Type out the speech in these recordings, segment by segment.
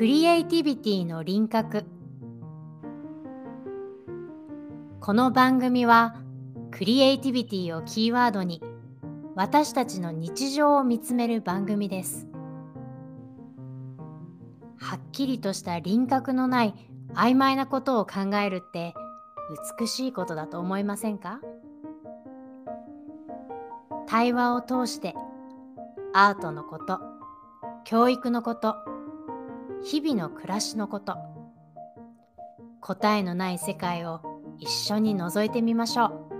クリエイティビティの輪郭。この番組はクリエイティビティをキーワードに私たちの日常を見つめる番組です。はっきりとした輪郭のない曖昧なことを考えるって美しいことだと思いませんか？対話を通してアートのこと教育のこと日々の暮らしのこと答えのない世界を一緒に覗いてみましょう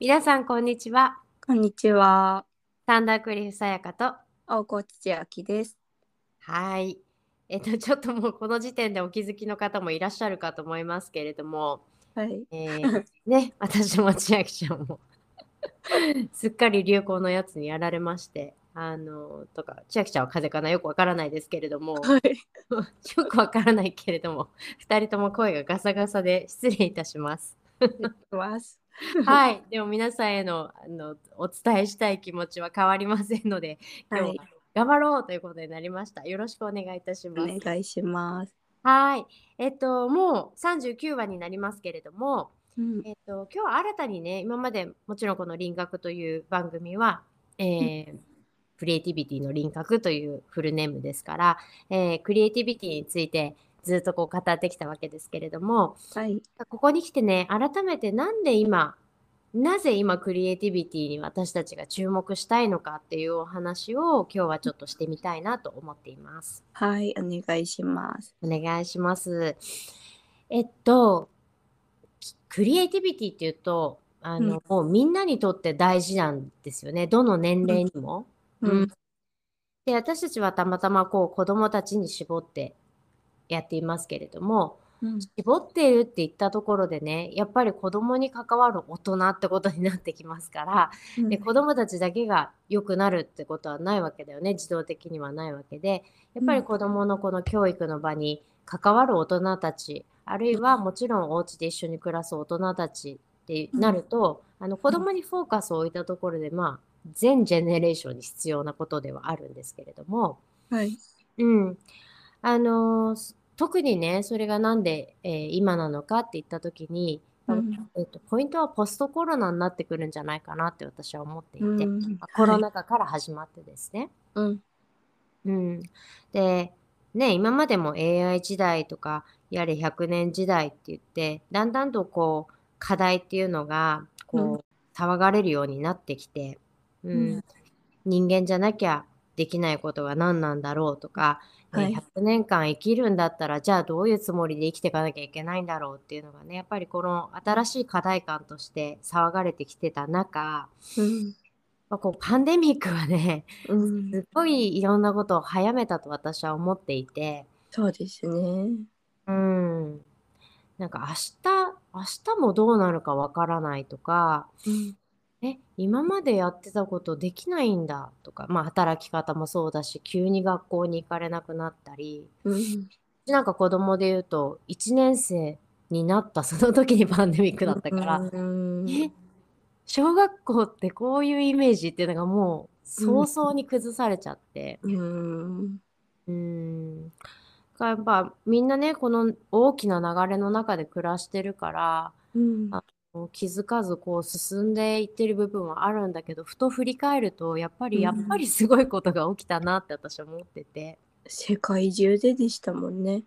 皆さんこんにちはこんにちは。サンダークリフさやかと大河内千秋です。はいえっとちょっともうこの時点でお気づきの方もいらっしゃるかと思いますけれどもはい。えーね、私も千秋ちゃんも すっかり流行のやつにやられまして、あのとか千秋ちゃんは風邪かな？よくわからないですけれども、はい。よくわからないけれども、2人とも声がガサガサで失礼いたします。はい、でも皆さんへのあのお伝えしたい気持ちは変わりませんので、今はい日は。頑張ろうということになりました。よろしくお願いいたしおます。願いします。はい、えっと、もう39話になりますけれども、うん。えっと、今日は新たにね、今までもちろんこの輪郭という番組は、えークリエイティビティの輪郭というフルネームですから、えークリエイティビティについてずっとこう語ってきたわけですけれども、はい。ここに来てね、改めてなんで今、なぜ今クリエイティビティに私たちが注目したいのかっていうお話を今日はちょっとしてみたいなと思っています。はい。お願いします。お願いします。えっと、きクリエイティビティっていうと、あの、もうみんなにとって大事なんですよね。どの年齢にも。ううん。で、私たちはたまたまこう子供たちに絞ってやっていますけれども、うん。絞っているって言ったところでね、やっぱり子供に関わる大人ってことになってきますから、で子供たちだけが良くなるってことはないわけだよね自動的にはないわけでやっぱり子供のこの教育の場に関わる大人たちあるいはもちろんお家で一緒に暮らす大人たちってなると、あの子供にフォーカスを置いたところでまあ全ジェネレーションに必要なことではあるんですけれども、はい。うん、あのー特にねそれがなんで、えー今なのかって言った時に、うん。えっと、ポイントはポストコロナになってくるんじゃないかなって私は思っていて、うん。まあコロナ禍から始まってですね。うん。うん、で、ね、今までも AI 時代とか、やれ100年時代って言って、だんだんとこう、課題っていうのが、こう、騒がれるようになってきて、うん。うん。人間じゃなきゃできないことは何なんだろうとか、ねはい。100年間生きるんだったら、じゃあどういうつもりで生きていかなきゃいけないんだろうっていうのがね、やっぱりこの新しい課題感として騒がれてきてた中、うん。まあこうパンデミックはね、うん。すごいいろんなことを早めたと私は思っていて、そうですね。うん。なんか明日、明日もどうなるかわからないとか、うん。え、今までやってたことできないんだとか、まあ働き方もそうだし、急に学校に行かれなくなったり、うん。なんか子供で言うと、1年生になったその時にパンデミックだったから、うん。え、小学校ってこういうイメージっていうのがもう早々に崩されちゃって、うん。うーん。やっぱみんなね、この大きな流れの中で暮らしてるから、うん。あの気づかずこう進んでいってる部分はあるんだけど、ふと振り返ると、やっぱり、うんやっぱりすごいことが起きたなって私は思ってて。世界中ででしたもんね。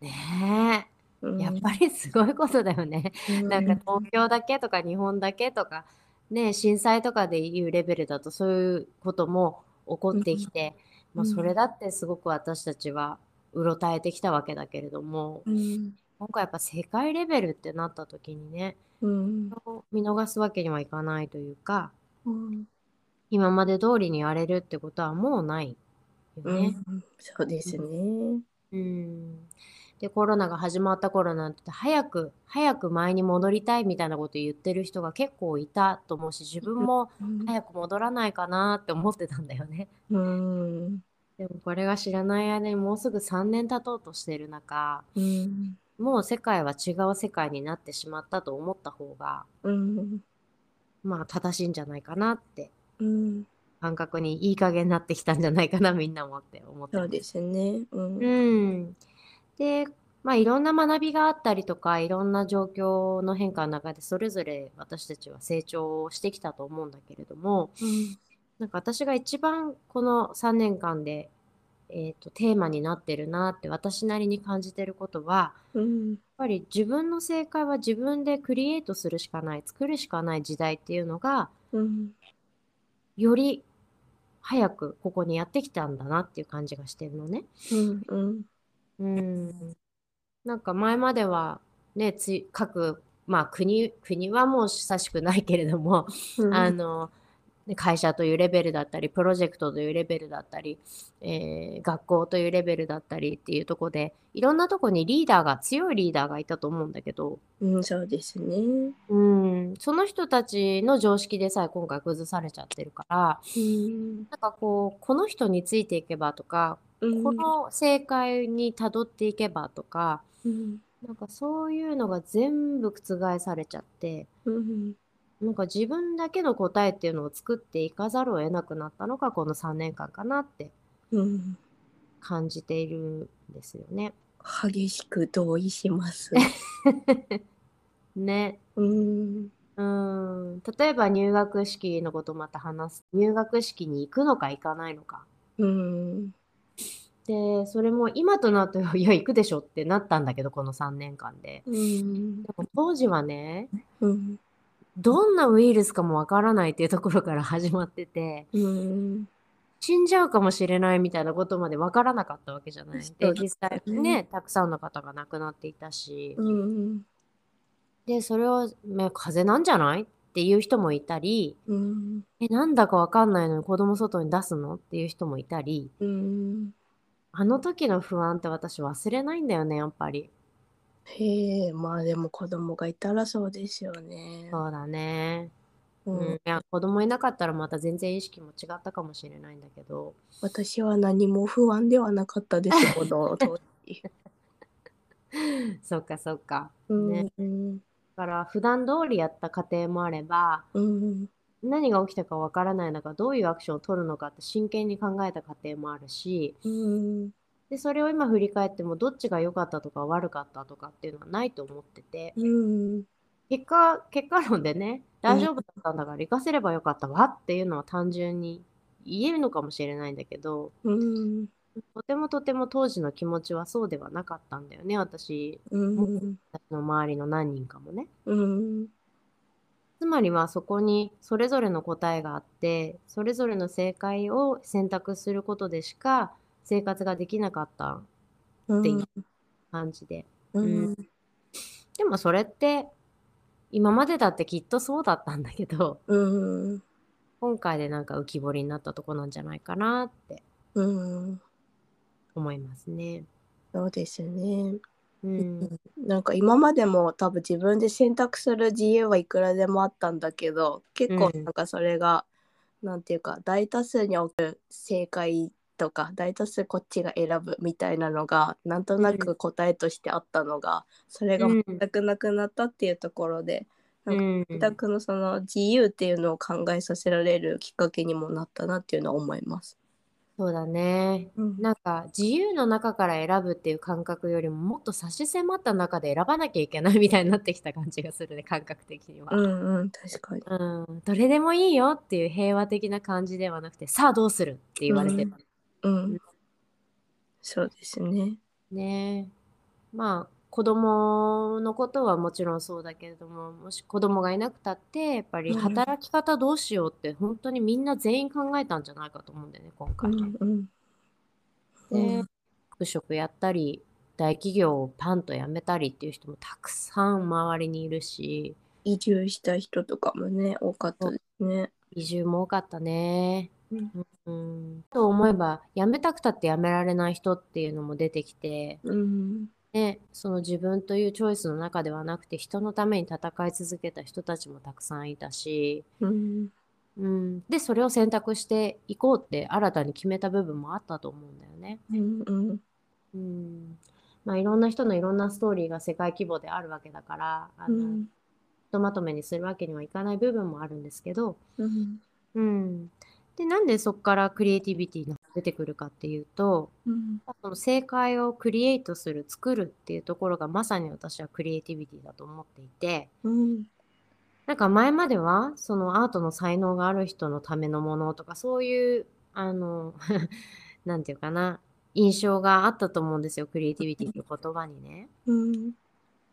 ねえ、うんやっぱりすごいことだよね。うん なんか東京だけとか日本だけとか、ね、震災とかでいうレベルだとそういうことも起こってきて、うんもうそれだってすごく私たちはうろたえてきたわけだけれども、うん。今回やっぱ世界レベルってなった時にね、うん。見逃すわけにはいかないというか、うん。今まで通りにやれるってことはもうないようね。ん。そうですね。うん。で、コロナが始まった頃なんて早く、早く前に戻りたいみたいなこと言ってる人が結構いたと思うし、自分もうん早く戻らないかなって思ってたんだよね。うん。でもこれが知らない間にもうすぐ3年経とうとしてる中、うん。もう世界は違う世界になってしまったと思った方がうん。まあ正しいんじゃないかなってうん。感覚にいい加減になってきたんじゃないかなみんなもって思って。そうですね。うん。うん。で、まあいろんな学びがあったりとか、いろんな状況の変化の中でそれぞれ私たちは成長してきたと思うんだけれども、うん。なんか私が一番この3年間で、えーと、テーマになってるなって私なりに感じてることは、うん。やっぱり自分の正解は自分でクリエイトするしかない、作るしかない時代っていうのが、うん。より早くここにやってきたんだなっていう感じがしてるのね。うん。うん。うん。なんか前まではね、つ各、まあ国、国はもう久しくないけれども、うん。あの、ね会社というレベルだったり、プロジェクトというレベルだったり、えー学校というレベルだったりっていうところで、いろんなとこにリーダーが、強いリーダーがいたと思うんだけど、うん、そうですね。うん、その人たちの常識でさえ今回崩されちゃってるから、うん。なんかこう、この人についていけばとか、うん。この正解にたどっていけばとか、うん。なんかそういうのが全部覆されちゃって、うん。なんか自分だけの答えっていうのを作っていかざるを得なくなったのがこの3年間かなってうん。感じているんですよね。激しく同意します。ね。うん。うーん。例えば入学式のことまた話す。入学式に行くのか行かないのか。うん。で、それも今となっては、いや、行くでしょってなったんだけど、この3年間で。うん。でも当時はね、うん。どんなウイルスかもわからないっていうところから始まってて、うん。死んじゃうかもしれないみたいなことまでわからなかったわけじゃない。で、実際ねね、たくさんの方が亡くなっていたし、うん。で、それを、ね風邪なんじゃないっていう人もいたり、うん。え、なんだかわかんないのに子供外に出すのっていう人もいたり、うん。あの時の不安って私忘れないんだよね、やっぱり。へえ、まあでも子供がいたらそうですよね。そうだね。ううん。いん。や、子供いなかったらまた全然意識も違ったかもしれないんだけど。私は何も不安ではなかったです、この当時。そっかそっか。うね。ん。だから普段通りやった家庭もあれば、うん。何が起きたかわからない中、どういうアクションを取るのかって真剣に考えた家庭もあるし、うん。で、それを今振り返ってもどっちが良かったとか悪かったとかっていうのはないと思ってて、うん。結果、結果論でね、うん。大丈夫だったんだから行かせればよかったわっていうのは単純に言えるのかもしれないんだけど、うん。とてもとても当時の気持ちはそうではなかったんだよね、私も、うん。私の周りの何人かもね。うん。つまりはそこにそれぞれの答えがあって、それぞれの正解を選択することでしか生活ができなかったっていう感じで。ううん。ん。でもそれって今までだってきっとそうだったんだけど、うん。今回でなんか浮き彫りになったとこなんじゃないかなってうん。思いますね。そうですね。う。うんんなんか今までも多分自分で選択する自由はいくらでもあったんだけど結うん。構なんかそれがなんていうか大多数における正解とか大多数こっちが選ぶみたいなのがなんとう。なんく答えとしてあったのがそれがうん。全くなくなったっていうところでなうんか選ん。択のその自由っていうのを考えさせられるきっかけにもなったなっていうのは思います。そうだね。うんなんか自由の中から選ぶっていう感覚よりももっと差し迫った中で選ばなきゃいけないみたいになってきた感じがするね、感覚的には。うんうん確かに。うん、どれでもいいよっていう平和的な感じではなくて、さあどうするって言われてた。ううんんそうですね。ねえ。まあ、子供のことはもちろんそうだけれども、もし子供がいなくたって、やっぱりうん働き方どうしようって本当にみんな全員考えたんじゃないかと思うんだよね、今う回。んうんうで、ん副職やったり、大企業をパンと辞めたりっていう人もたくさん周りにいるし、移住した人とかもね多かったですね。移住も多かったね。うんうん。と思えば、辞めたくたって辞められない人っていうのも出てきて、うんね、その自分というチョイスの中ではなくて人のために戦い続けた人たちもたくさんいたし、うん。うん、で、それを選択していこうって新たに決めた部分もあったと思うんだよね。うんうん。うん。まあいろんな人のいろんなストーリーが世界規模であるわけだから、あの、うん。とまとめにするわけにはいかない部分もあるんですけど、うん。うん。で、なんでそこからクリエイティビティが出てくるかっていうと、うん。その正解をクリエイトする、作るっていうところがまさに私はクリエイティビティだと思っていて、うん。なんか前まではそのアートの才能がある人のためのものとかそういう、あの、なんていうかな、印象があったと思うんですよ、クリエイティビティって言葉にね。うん。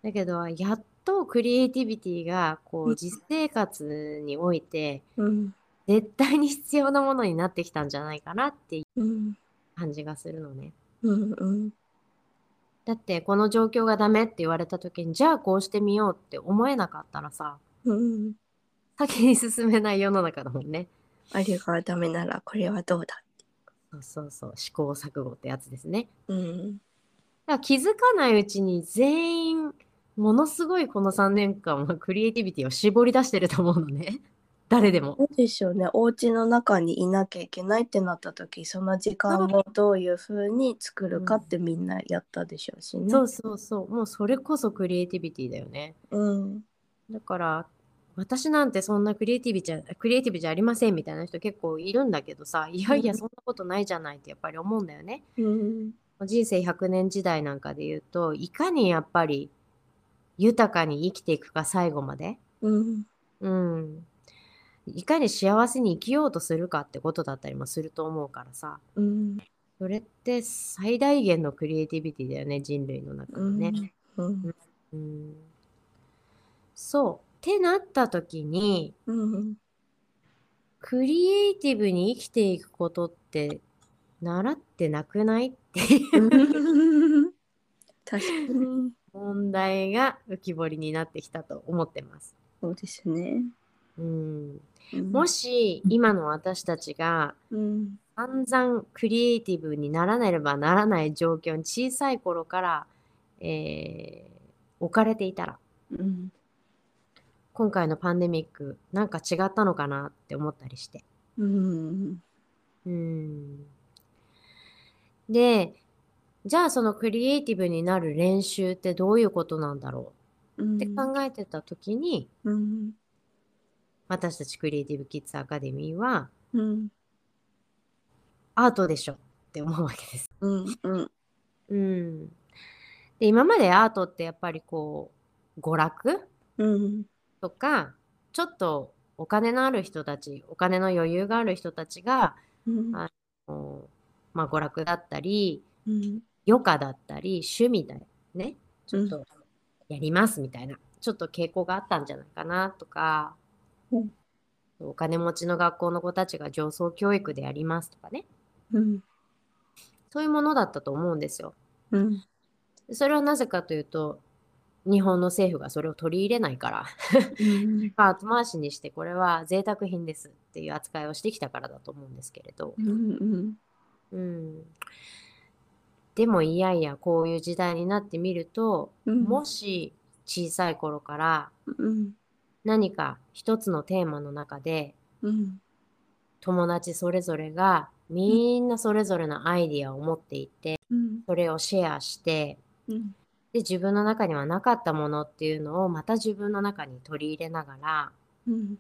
だけど、やっとクリエイティビティがこううん。実生活においてうん絶対に必要なものになってきたんじゃないかなっていううん感じがするのね。うんうんだってこの状況がダメって言われた時にじゃあこうしてみようって思えなかったらさうん先に進めない世の中だもんね。あれがダメならこれはどうだそうそうそう試行錯誤ってやつですね。うんだから気づかないうちに全員ものすごいこの3年間はクリエイティビティを絞り出してると思うのね。誰でも。そうでしょうねお家の中にいなきゃいけないってなった時その時間をどういうふうに作るかってみんなやったでしょうしね。そうそうそう。もうそれこそクリエイティビティだよね。うんだから私なんてそんなクリエイティビじゃクリエイティブじゃありませんみたいな人結構いるんだけどさいやいやうんそんなことないじゃないってやっぱり思うんだよね。うん人生100年時代なんかで言うといかにやっぱり豊かに生きていくか最後まで、うんうん、いかに幸せに生きようとするかってことだったりもすると思うからさ。うん。それって最大限のクリエイティビティだよね人類の中うのね。ん。うん。うん、そう。ってなった時にうんクリエイティブに生きていくことって習ってなくないっていう確かに。問題が浮き彫りになってきたと思ってます。そうですね。うん、うん。もし今の私たちがうん。散々クリエイティブにならなればならない状況に小さい頃から、えー置かれていたらうん。今回のパンデミックなんか違ったのかなって思ったりして。うん。うん。で、じゃあそのクリエイティブになる練習ってどういうことなんだろううん。って考えてた時に、うん私たちクリエイティブキッズアカデミーはうん。アートでしょって思うわけです。うんうん。うん。で、今までアートってやっぱりこう、娯楽？うん。とか、ちょっとお金のある人たち、お金の余裕がある人たちが、うん。あこうまあ娯楽だったり、うん。余暇だったり、趣味だよね。ちょっとやりますみたいな、ちょっと傾向があったんじゃないかなとか、うんお金持ちの学校の子たちが上層教育でやりますとかね。うん。そういうものだったと思うんですよ。うん。でそれはなぜかというと、日本の政府がそれを取り入れないから、後回しにしてこれは贅沢品ですっていう扱いをしてきたからだと思うんですけれど、うん。うん。でもいやいやこういう時代になってみると、うん。もし小さい頃からうん何か一つのテーマの中でうん。友達それぞれがみんなそれぞれのアイディアを持っていて、うん。それをシェアして、うん。で自分の中にはなかったものっていうのをまた自分の中に取り入れながらうん。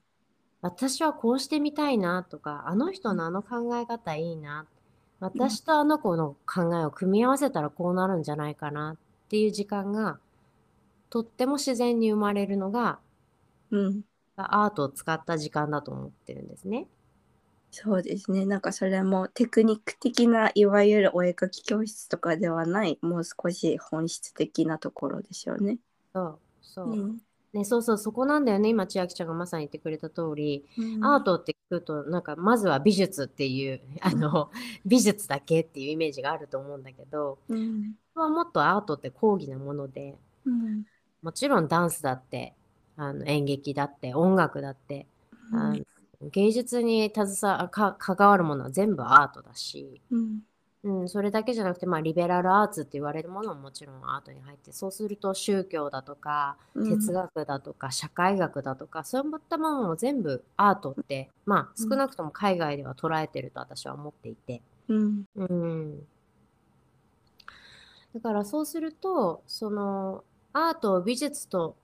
私はこうしてみたいなとかあの人のあの考え方いいな私とあの子の考えを組み合わせたらこうなるんじゃないかなっていう時間がとっても自然に生まれるのがうん。アートを使った時間だと思ってるんですね。そうですね。なんかそれもテクニック的ないわゆるお絵描き教室とかではないもう少し本質的なところでしょうね。そうそう、うん。ね、そうそうそこなんだよね今千秋ちゃんがまさに言ってくれた通り、アートって聞くとなんかまずは美術っていうあの美術だけっていうイメージがあると思うんだけどうん。はもっとアートって講義なものでうん。もちろんダンスだってあの演劇だって音楽だって、あの芸術に携わか関わるものは全部アートだし、うん。うん、それだけじゃなくて、まあ、リベラルアーツって言われるものももちろんアートに入ってそうすると宗教だとかうん。哲学だとか社会学だとかそういったものも全部アートってまあうん。少なくとも海外では捉えてると私は思っていて、うん。うん、だからそうするとそのアートを美術と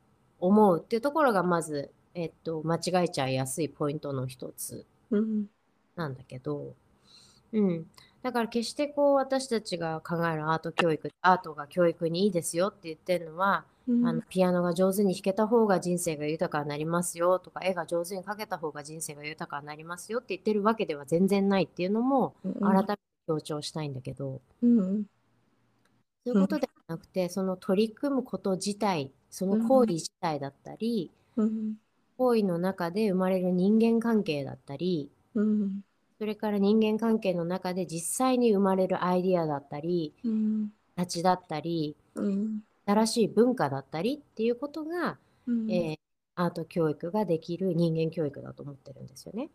思うっていうところがまず、えっと、間違えちゃいやすいポイントの一つうんなんだけど、うん。だから決してこう私たちが考えるアート教育、アートが教育にいいですよって言ってるのは、うん。あのピアノが上手に弾けた方が人生が豊かになりますよとか、絵が上手に描けた方が人生が豊かになりますよって言ってるわけでは全然ないっていうのも改めて強調したいんだけど、うん。そういうことではなくて、その取り組むこと自体、その行為自体だったり、うん。行為の中で生まれる人間関係だったり、うん。それから人間関係の中で実際に生まれるアイディアだったり、うん。立ちだったり、うん。新しい文化だったりっていうことが、うん。えーアート教育ができる人間教育だと思ってるんですよね。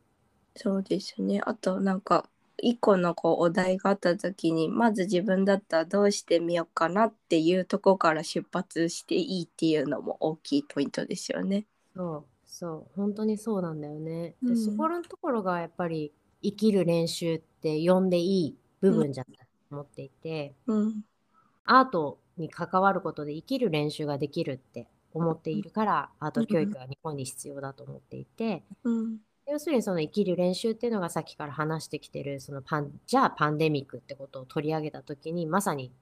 そうですね。あとなんか一個のこうお題があった時にまず自分だったらどうしてみようかなっていうとこから出発していいっていうのも大きいポイントですよね。そう、そう、本当にそうなんだよね。で、うん。そこのところがやっぱり生きる練習って呼んでいい部分じゃないと思っていて、うん。アートに関わることで生きる練習ができるって思っているから、アート教育が日本に必要だと思っていて、うん要するにその生きる練習っていうのがさっきから話してきてるそのパンじゃあパンデミックってことを取り上げた時にまさに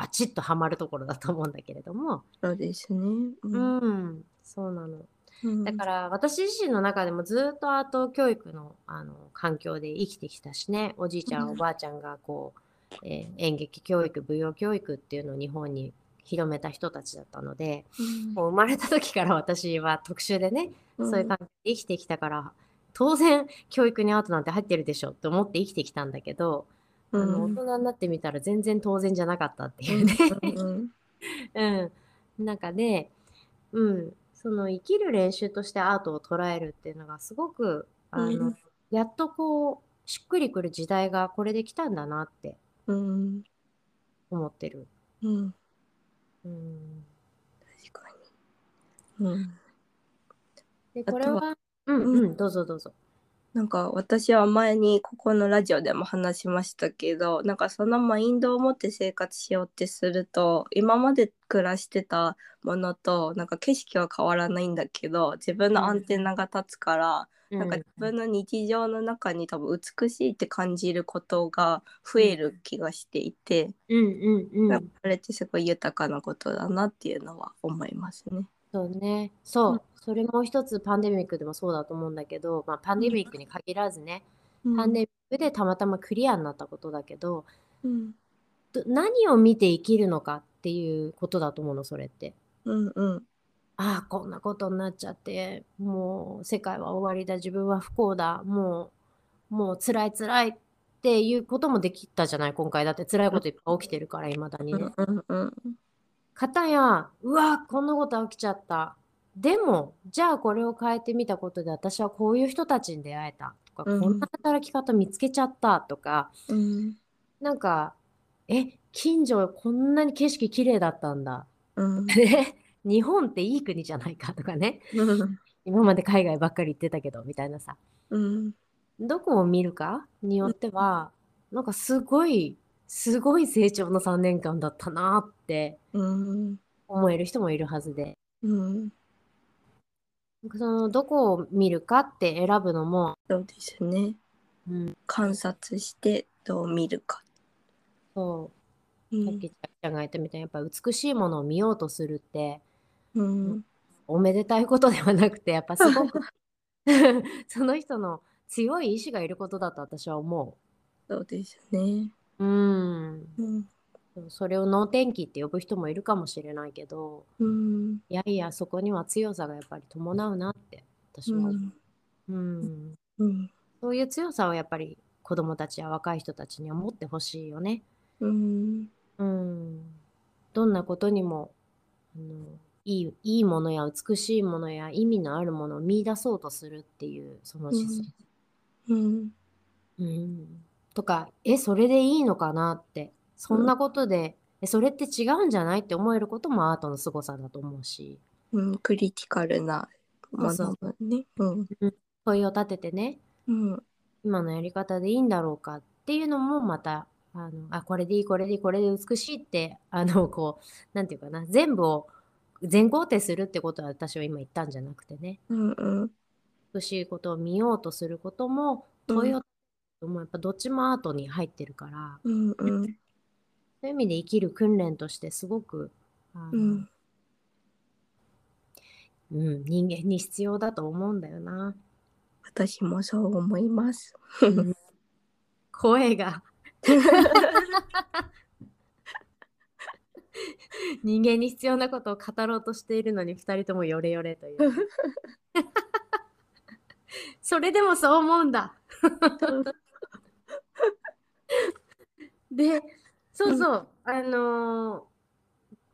バチッとはまるところだと思うんだけれども、そうですね。ううん、そうなの。うん。だから私自身の中でもずっとアート教育のあの環境で生きてきたしね。おじいちゃん、うんおばあちゃんがこう、えー演劇教育舞踊教育っていうのを日本に広めた人たちだったのでうん。もう生まれた時から私は特殊でね、うん。そういう感じで生きてきたから当然教育にアートなんて入ってるでしょって思って生きてきたんだけど、あのうん。大人になってみたら全然当然じゃなかったっていうね。うんうん、中で、うん、その生きる練習としてアートを捉えるっていうのがすごくあの、うん。やっとこうしっくりくる時代がこれで来たんだなってうん。思ってる。うん。うん、確かに。うん。でこれはうんうん。どうぞどうぞ。なんか私は前にここのラジオでも話しましたけどなんかそのマインドを持って生活しようってすると今まで暮らしてたものとなんか景色は変わらないんだけど自分のアンテナが立つから、なんか自分の日常の中に多分美しいって感じることが増える気がしていて、うん。うん。うん。なんれってすごい豊かなことだなっていうのは思いますね。そうね。そう、うんそれも一つパンデミックでもそうだと思うんだけど、まあ、パンデミックに限らずね、パンデミックでたまたまクリアになったことだけどうん。ど何を見て生きるのかっていうことだと思うのそれって。うんうん。ああこんなことになっちゃってもう世界は終わりだ自分は不幸だもうもう辛い辛いっていうこともできたじゃない今回。だって辛いこといっぱい起きてるからいまだにね。うんうんかたやうわこんなこと起きちゃったでもじゃあこれを変えてみたことで私はこういう人たちに出会えたとか、うん。こんな働き方見つけちゃったとかうん。なんかえ近所こんなに景色綺麗だったんだ。うん。ね日本っていい国じゃないかとかね。うん。今まで海外ばっかり行ってたけどみたいなさ。うん。どこを見るか？によってはなんかすごいすごい成長の3年間だったなってうん。思える人もいるはずで。うんそのどこを見るかって選ぶのも、そうですね。うん、観察してどう見るか。そううさっんきちゃんが言ったみたいにやっぱ美しいものを見ようとするってうんおめでたいことではなくてやっぱすごく その人の強い意志がいることだと私は思そうですね。う。うんうんそれを能天気って呼ぶ人もいるかもしれないけど、うんいやいや、そこには強さがやっぱり伴うなって、私は思う。うんうん。うんそういう強さをやっぱり子供たちや若い人たちには持ってほしいよね。うんうん。どんなことにも、あのいいいいものや美しいものや意味のあるものを見出そうとするっていうその姿勢。うんうん、とか、え、それでいいのかなって、そんなことで、え、それって違うんじゃないって思えることもアートの凄さだと思うし、うんクリティカルなものもね。うん。問いを立ててね、うん。今のやり方でいいんだろうかっていうのもまた、あの、あ、これでいい、これでいい、これで美しいって、あの、こう、なんていうかな、全部を全肯定するってことは私は今言ったんじゃなくてね。うんうん美しいことを見ようとすることも問いをもやっぱどっちもアートに入ってるからうんうんそういう意味で生きる訓練としてすごくうんうん、人間に必要だと思うんだよな。私もそう思います。声が人間に必要なことを語ろうとしているのに2人ともヨレヨレという。それでもそう思うんだ。でそうそう、あのー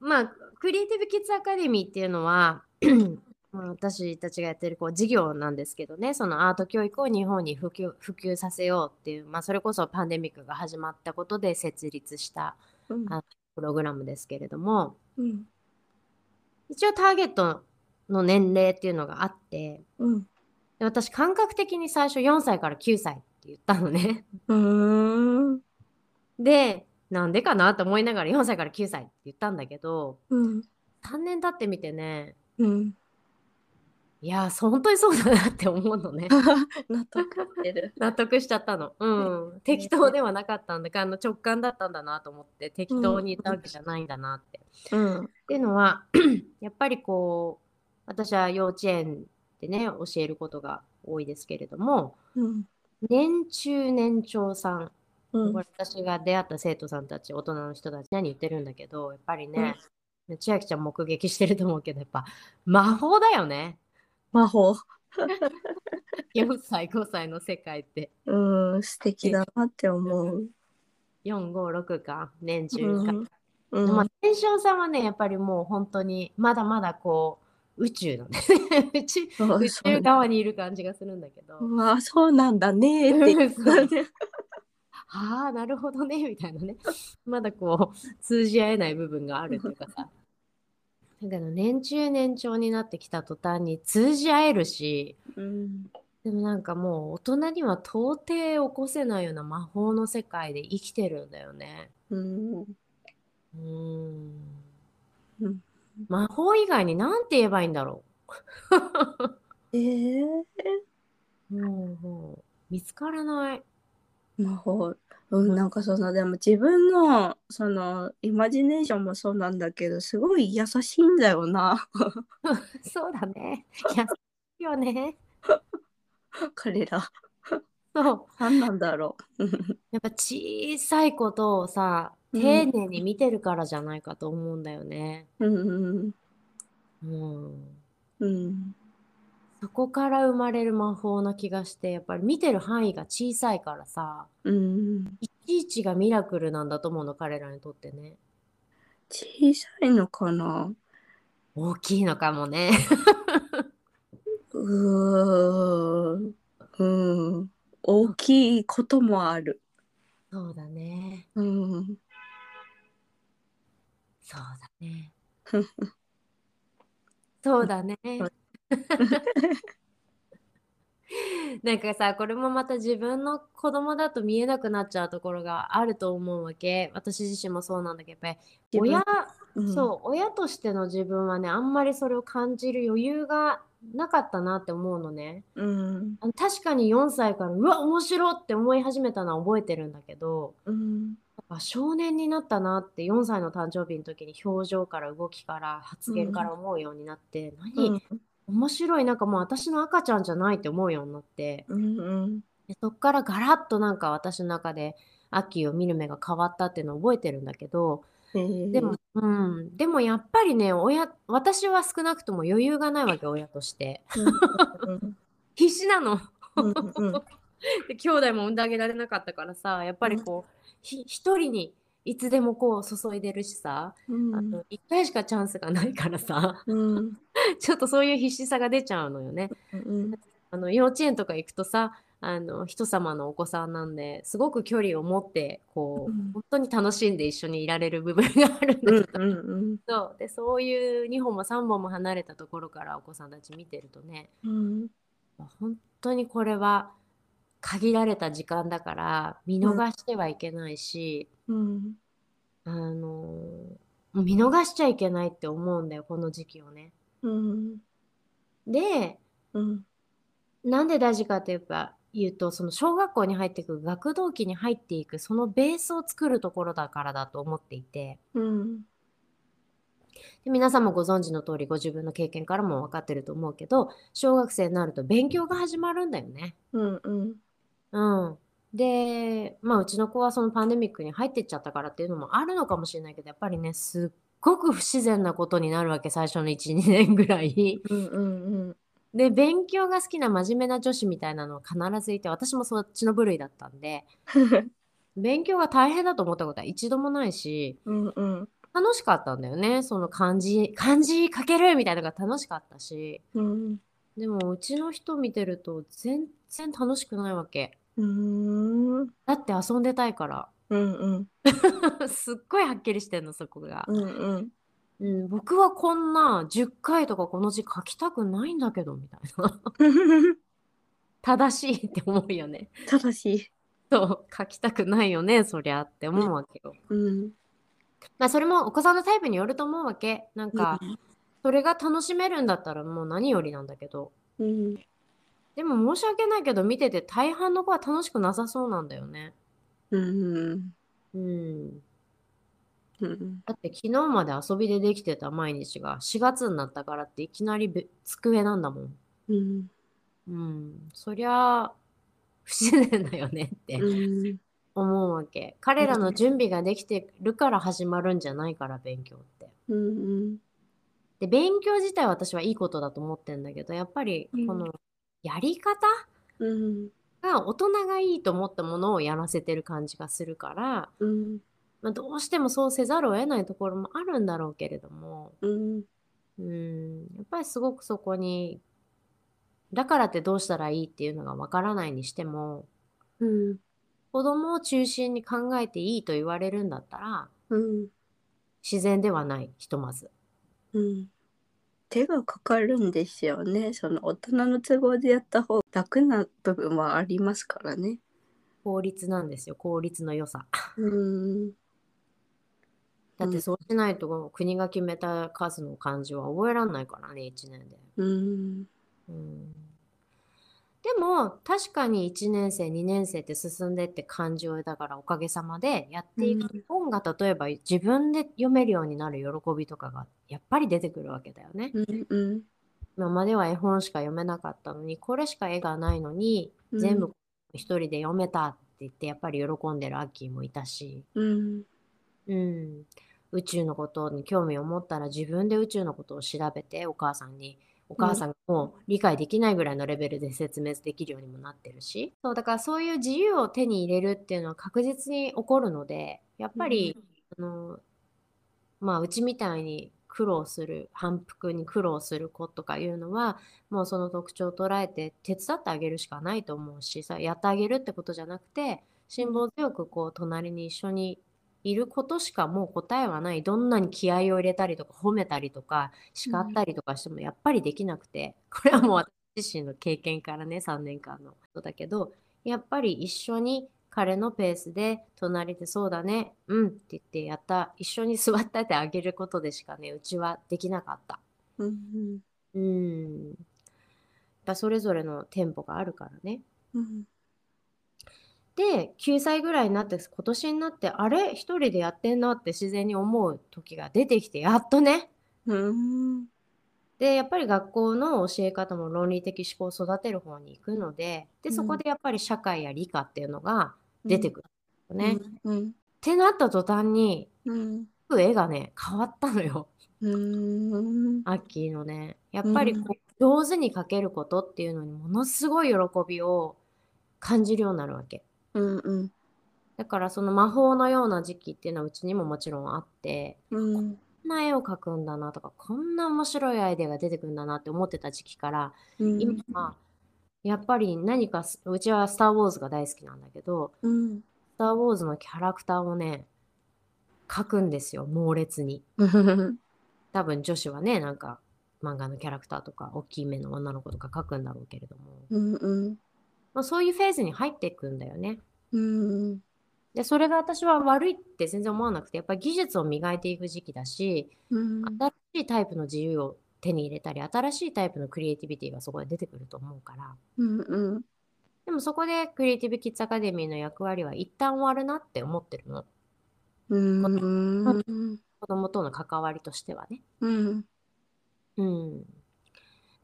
まあクリエイティブ・キッズ・アカデミーっていうのは まあ私たちがやってるこう事業なんですけどね。そのアート教育を日本に普及普及させようっていう、まあ、それこそパンデミックが始まったことで設立したうん。あプログラムですけれども。うん。一応ターゲットの年齢っていうのがあってうん。で私感覚的に最初4歳から9歳って言ったのね。うーん。でなんでかなと思いながら4歳から9歳って言ったんだけどうん。3年経ってみてねうん。いやー本当にそうだなって思うのね。納得してる。納得しちゃったの。うん。適当ではなかったんだ。かの直感だったんだなと思って適当に言ったわけじゃないんだなって。うん。っていうのは やっぱりこう私は幼稚園でね教えることが多いですけれどもうん。年中年長さんうん。これ私が出会った生徒さんたち大人の人たち何言ってるんだけどやっぱりね、千秋ちゃん目撃してると思うけどやっぱ魔法だよね。魔法。4歳5歳の世界って。うん素敵だなって思う。456か年中か、うん。うん。まあ、年少さんはねやっぱりもう本当にまだまだこう宇宙のね。宇宙 宇宙側にいる感じがするんだけど、うわそうなんだねーって。ああなるほどねみたいなね。まだこう通じ合えない部分があるっていうかさ。だけど年中年長になってきた途端に通じ合えるし。うん。でもなんかもう大人には到底起こせないような魔法の世界で生きてるんだよね。うん。うーん。うん魔法以外に何て言えばいいんだろ えー、う。もうもう見つからない。魔法。うん、なんかそのでも自分のそのイマジネーションもそうなんだけどすごい優しいんだよな そうだね。優しいよね。彼らそう。何なんだろう やっぱ小さいことをさ、うん丁寧に見てるからじゃないかと思うんだよね。うんうん。うんそこから生まれる魔法な気がして、やっぱり見てる範囲が小さいからさ、うんいちいちがミラクルなんだと思うの、彼らにとってね。小さいのかな？大きいのかもね。うーんうん大きいこともあるそうだね。うんそうだね。そうだね。なんかさこれもまた自分の子供だと見えなくなっちゃうところがあると思うわけ。私自身もそうなんだけどやっぱり。親、うん。そう親としての自分はねあんまりそれを感じる余裕がなかったなって思うのね。うん。あの確かに4歳からうわ面白って思い始めたのは覚えてるんだけどうん。やっぱ少年になったなって4歳の誕生日の時に表情から動きから発言から思うようになって、何、面白いなんかもう私の赤ちゃんじゃないって思うようになって。うんうん。でそっからガラッとなんか私の中でアッキーを見る目が変わったっていうのを覚えてるんだけどででも、うん、でもやっぱりね親私は少なくとも余裕がないわけ親として。うん 必死なの。で兄弟も産んであげられなかったからさやっぱりこうひ一人にいつでもこう注いでるしさ、うん。あの1回しかチャンスがないからさ。うん ちょっとそういう必死さが出ちゃうのよね。うんあの幼稚園とか行くとさあの人様のお子さんなんですごく距離を持ってこう、うん。本当に楽しんで一緒にいられる部分があるんだけど、うんうんそう。でそういう2本も3本も離れたところからお子さんたち見てるとねうん。本当にこれは限られた時間だから見逃してはいけないし、うん。あの見逃しちゃいけないって思うんだよ、この時期をね。うん。で、うん。なんで大事かって言えば言うと、その小学校に入っていく、学童期に入っていく、そのベースを作るところだからだと思っていて、うん。で皆さんもご存知の通り、ご自分の経験からも分かってると思うけど、小学生になると勉強が始まるんだよね。うん。うん。うん。で、まあ、うちの子はそのパンデミックに入ってっちゃったからっていうのもあるのかもしれないけど、やっぱりね、すっごく不自然なことになるわけ、最初の1、2年ぐらい。うん。うん。で、勉強が好きな真面目な女子みたいなのは必ずいて、私もそっちの部類だったんで、勉強が大変だと思ったことは一度もないし、うん。うん。楽しかったんだよね。その漢字、漢字書けるみたいなのが楽しかったし、うん。でもうちの人見てると全然楽しくないわけ。うん。だって遊んでたいから。うん。すっごいはっきりしてんの、そこが。うん。うん、僕はこんな10回とかこの字書きたくないんだけど、みたいな。正しいって思うよね。正しい。そう、書きたくないよね、そりゃって思うわけよ。うん。まあ、それもお子さんのタイプによると思うわけ。なんか、それが楽しめるんだったらもう何よりなんだけど。うん。でも申し訳ないけど、見てて大半の子は楽しくなさそうなんだよね。うん。うん。うん。だって昨日まで遊びでできてた毎日が4月になったからっていきなりべ机なんだもん。うん。うん。そりゃ、不自然だよねってうん。思うわけ。彼らの準備ができてるから始まるんじゃないから、勉強って。うん。で、勉強自体は私はいいことだと思ってんだけど、やっぱりうんこのやり方？うん。が大人がいいと思ったものをやらせてる感じがするから、うん。まあ、どうしてもそうせざるを得ないところもあるんだろうけれども、うん。うん、やっぱりすごくそこに、だからってどうしたらいいっていうのがわからないにしても、うん。子供を中心に考えていいと言われるんだったら、うん。自然ではない、ひとまず。うん。手がかかるんですよね。その大人の都合でやった方が楽な部分はありますからね。効率なんですよ、効率の良さ。うん。だってそうしないと国が決めた数の漢字は覚えらんないからね、1年で。うん。うんでも確かに1年生2年生って進んでって漢字をだからおかげさまでやっていくと本が例えば自分で読めるようになる喜びとかがやっぱり出てくるわけだよね。うん。うん。今までは絵本しか読めなかったのにこれしか絵がないのにうん全部一人で読めたって言ってやっぱり喜んでるアッキーもいたし、うん。うん、宇宙のことに興味を持ったら自分で宇宙のことを調べてお母さんにお母さんがもう理解できないぐらいのレベルで説明できるようにもなってるし。そうだからそういう自由を手に入れるっていうのは確実に起こるのでやっぱり、あのまあうちみたいに苦労する反復に苦労する子とかいうのはもうその特徴を捉えて手伝ってあげるしかないと思うしさやってあげるってことじゃなくて辛抱強くこう隣に一緒にいることしかもう答えはない。どんなに気合を入れたりとか褒めたりとか叱ったりとかしてもやっぱりできなくて。これはもう私自身の経験からね3年間のことだけどやっぱり一緒に彼のペースで隣でそうだねうんって言ってやった一緒に座っててあげることでしかねうちはできなかった。うん。うん。やっぱそれぞれのテンポがあるからね。うん。で9歳ぐらいになって今年になってあれ？一人でやってんなって自然に思う時が出てきてやっとねうん。でやっぱり学校の教え方も論理的思考を育てる方に行くのででそこでやっぱり社会や理科っていうのが出てくるよね。っうん。てなった途端にうん。絵がね変わったのようん。アッキーのね。やっぱりこう上手に描けることっていうのにものすごい喜びを感じるようになるわけ。うん。うん。だからその魔法のような時期っていうのはうちにももちろんあってうん。こんな絵を描くんだなとかこんな面白いアイデアが出てくるんだなって思ってた時期からうん。今はやっぱり何かすうちは「スター・ウォーズ」が大好きなんだけどうん。「スター・ウォーズ」のキャラクターをね描くんですよ猛烈に。うん。多分女子はねなんか漫画のキャラクターとか大きい目の女の子とか描くんだろうけれども、うん。まあ、そういうフェーズに入っていくんだよね。うん。でそれが私は悪いって全然思わなくてやっぱり技術を磨いていく時期だし、うん。新しいタイプの自由を手に入れたり新しいタイプのクリエイティビティがそこで出てくると思うから。うんうん。でもそこでクリエイティブ・キッズ・アカデミーの役割は一旦終わるなって思ってるの。うん。子供との関わりとしてはね。うん。うん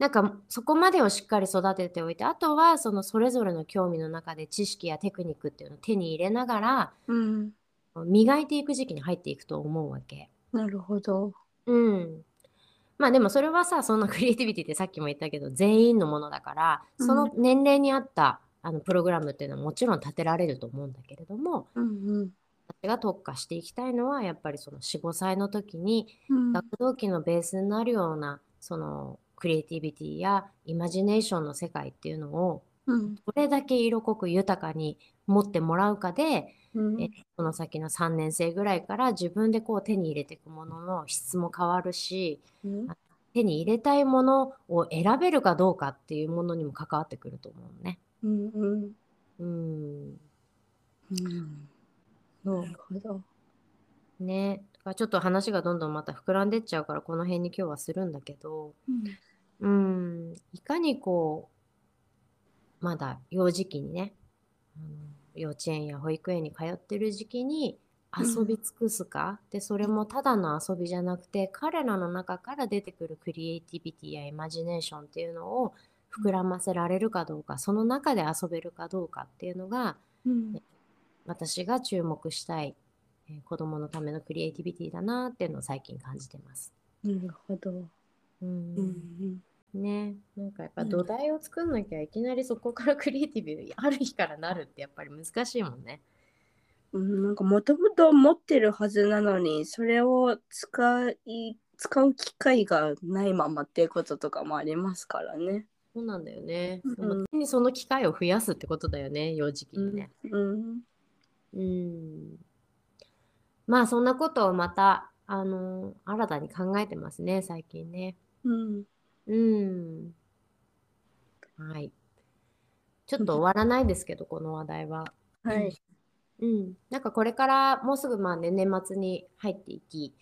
なんかそこまでをしっかり育てておいてあとはそのそれぞれの興味の中で知識やテクニックっていうのを手に入れながらうん磨いていく時期に入っていくと思うわけ。なるほど。うん。まあでもそれはさそんなクリエイティビティってさっきも言ったけど全員のものだからうんその年齢に合った、あのプログラムっていうのはもちろん立てられると思うんだけれどもうん私が特化していきたいのはやっぱりその45歳の時にうん学童期のベースになるようなそのクリエイティビティやイマジネーションの世界っていうのをうん。どれだけ色濃く豊かに持ってもらうかで、うん。えこの先の3年生ぐらいから自分でこう手に入れていくものの質も変わるしうん。手に入れたいものを選べるかどうかっていうものにも関わってくると思うね。うんうん。うん。うん。なるほど。ね、ちょっと話がどんどんまた膨らんでっちゃうからこの辺に今日はするんだけど、うん、いかにこうまだ幼児期にね、あの幼稚園や保育園に通ってる時期に遊び尽くすか、でそれもただの遊びじゃなくて彼らの中から出てくるクリエイティビティやイマジネーションっていうのを膨らませられるかどうか、その中で遊べるかどうかっていうのがうん。私が注目したい、えー子供のためのクリエイティビティだなっていうのを最近感じてます。なるほど。うんうんねなんかやっぱうん土台を作んなきゃいきなりそこから クリエイティブある日からなるってやっぱり難しいもんね。うん、なんかもともと持ってるはずなのにそれを使い使う機会がないままっていうこととかもありますからね。そうなんだよね。うんにその機会を増やすってことだよね幼児期にね。うんうん。まあそんなことをまたあの新たに考えてますね最近ね。うんうん。はい。ちょっと終わらないですけどこの話題は。はい。うん、なんかこれからもうすぐまあ、ね、年末に入っていき、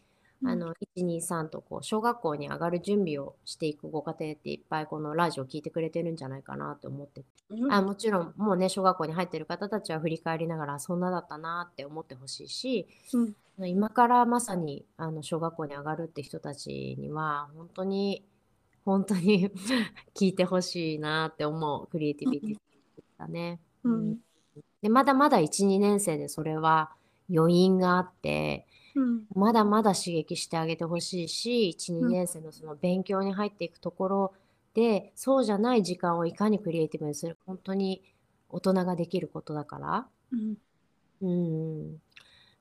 あの123とこう小学校に上がる準備をしていくご家庭っていっぱいこのラジオ聞いてくれてるんじゃないかなと思ってうんあもちろんもうね小学校に入ってる方たちは振り返りながらそんなだったなって思ってほしいしうん今からまさにあの小学校に上がるって人たちには本当に本当に 聞いてほしいなって思うクリエイティビティだね。うん。でまだまだ12年生でそれは余韻があってうん。まだまだ刺激してあげてほしいし12うん年生のその勉強に入っていくところでそうじゃない時間をいかにクリエイティブにする本当に大人ができることだから。うん。うん。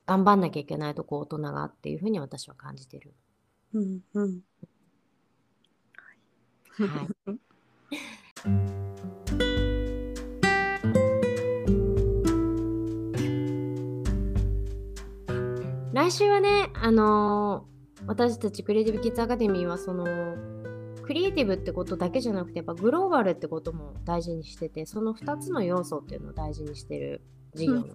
頑張んなきゃいけないとこ大人がっていうふうに私は感じてる。うんうんはい。来週はね、あのー私たちクリエイティブキッズアカデミーはそのクリエイティブってことだけじゃなくてやっぱグローバルってことも大事にしててその2つの要素っていうのを大事にしてる事業なので、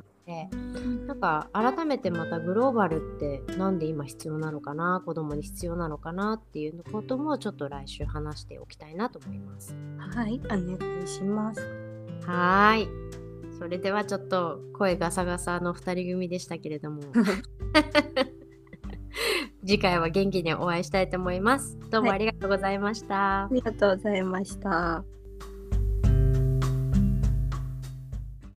なんか改めてまたグローバルってなんで今必要なのかな子供に必要なのかなっていうこともちょっと来週話しておきたいなと思います。はい、お願いします。はーい。それではちょっと声ガサガサの2人組でしたけれども 次回は元気にお会いしたいと思います。どうもありがとうございました。ありがとうございました。